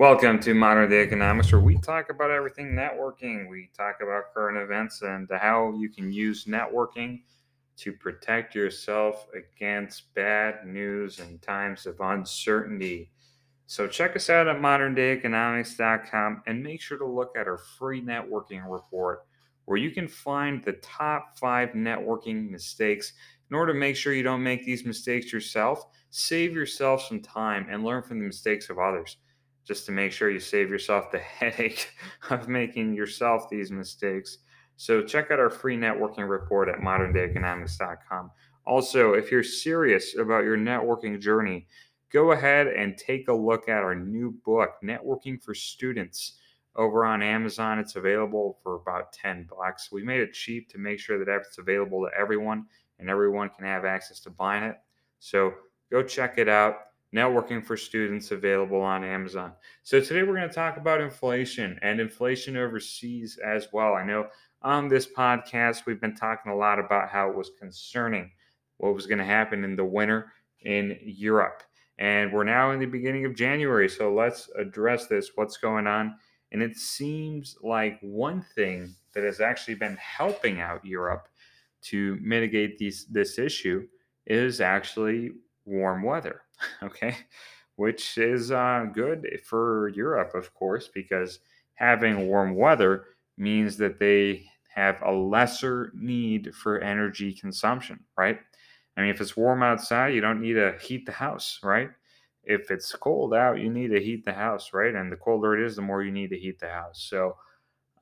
Welcome to Modern Day Economics, where we talk about everything networking. We talk about current events and how you can use networking to protect yourself against bad news and times of uncertainty. So, check us out at moderndayeconomics.com and make sure to look at our free networking report where you can find the top five networking mistakes in order to make sure you don't make these mistakes yourself. Save yourself some time and learn from the mistakes of others just to make sure you save yourself the headache of making yourself these mistakes. So check out our free networking report at moderndayeconomics.com. Also, if you're serious about your networking journey, go ahead and take a look at our new book, Networking for Students, over on Amazon. It's available for about 10 bucks. We made it cheap to make sure that it's available to everyone and everyone can have access to buying it. So go check it out networking for students available on Amazon. So today we're going to talk about inflation and inflation overseas as well. I know on this podcast we've been talking a lot about how it was concerning what was going to happen in the winter in Europe. And we're now in the beginning of January, so let's address this what's going on. And it seems like one thing that has actually been helping out Europe to mitigate these, this issue is actually warm weather. okay, which is uh, good for Europe, of course, because having warm weather means that they have a lesser need for energy consumption, right? I mean, if it's warm outside, you don't need to heat the house, right? If it's cold out, you need to heat the house, right? And the colder it is, the more you need to heat the house. So,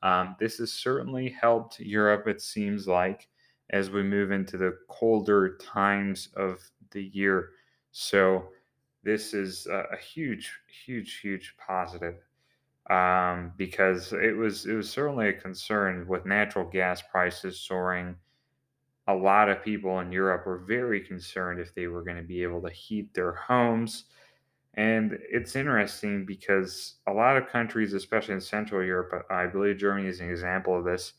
um, this has certainly helped Europe, it seems like, as we move into the colder times of the year. So this is a, huge, huge, huge positive um, because it was it was certainly a concern with natural gas prices soaring. A lot of people in Europe were very concerned if they were going to be able to heat their homes. And it's interesting because a lot of countries, especially in Central Europe, I believe Germany is an example of this,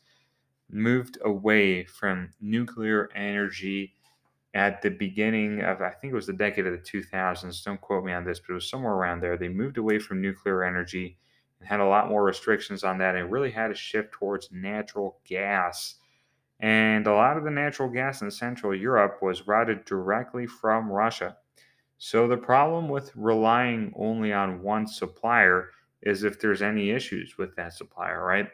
moved away from nuclear energy at the beginning of I think it was the decade of the 2000s. Don't quote me on this, but it was somewhere around there. They moved away from nuclear energy and had a lot more restrictions on that, and really had to shift towards natural gas. And a lot of the natural gas in Central Europe was routed directly from Russia. So the problem with relying only on one supplier is if there's any issues with that supplier, right?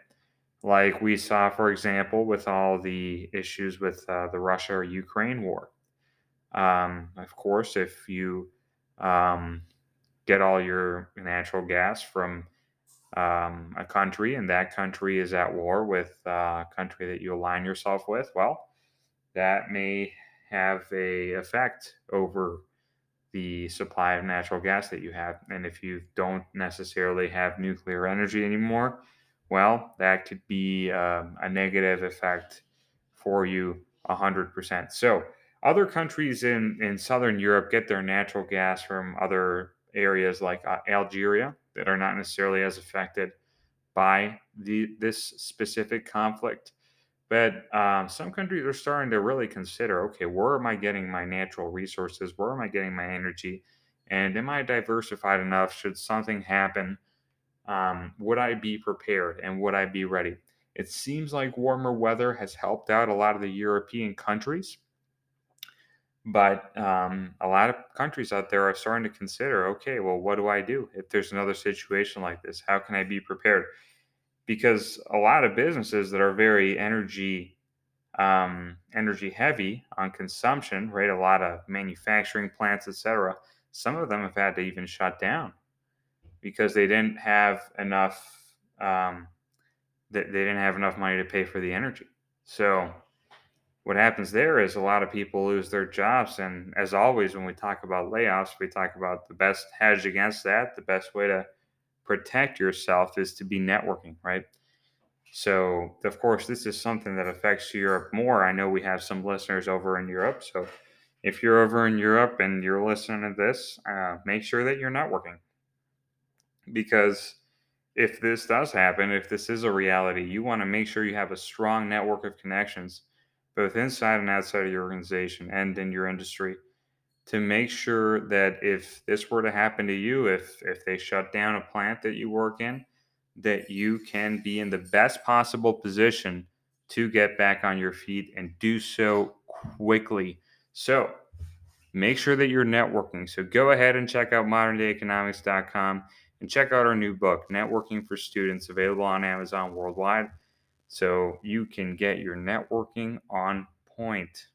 Like we saw, for example, with all the issues with uh, the Russia Ukraine war um, of course, if you um, get all your natural gas from um, a country and that country is at war with a country that you align yourself with, well, that may have a effect over the supply of natural gas that you have. And if you don't necessarily have nuclear energy anymore, well, that could be um, a negative effect for you 100%. So, other countries in, in southern Europe get their natural gas from other areas like uh, Algeria that are not necessarily as affected by the this specific conflict. But um, some countries are starting to really consider okay, where am I getting my natural resources? Where am I getting my energy? And am I diversified enough? Should something happen, um, would I be prepared and would I be ready? It seems like warmer weather has helped out a lot of the European countries but um, a lot of countries out there are starting to consider okay, well, what do I do if there's another situation like this? How can I be prepared? Because a lot of businesses that are very energy um, energy heavy on consumption, right? A lot of manufacturing plants, etc. Some of them have had to even shut down because they didn't have enough. Um, they, they didn't have enough money to pay for the energy. So what happens there is a lot of people lose their jobs. And as always, when we talk about layoffs, we talk about the best hedge against that. The best way to protect yourself is to be networking, right? So, of course, this is something that affects Europe more. I know we have some listeners over in Europe. So, if you're over in Europe and you're listening to this, uh, make sure that you're networking. Because if this does happen, if this is a reality, you want to make sure you have a strong network of connections both inside and outside of your organization and in your industry to make sure that if this were to happen to you, if if they shut down a plant that you work in, that you can be in the best possible position to get back on your feet and do so quickly. So, make sure that you're networking. So, go ahead and check out moderndayeconomics.com and check out our new book, Networking for Students, available on Amazon worldwide. So, you can get your networking on point.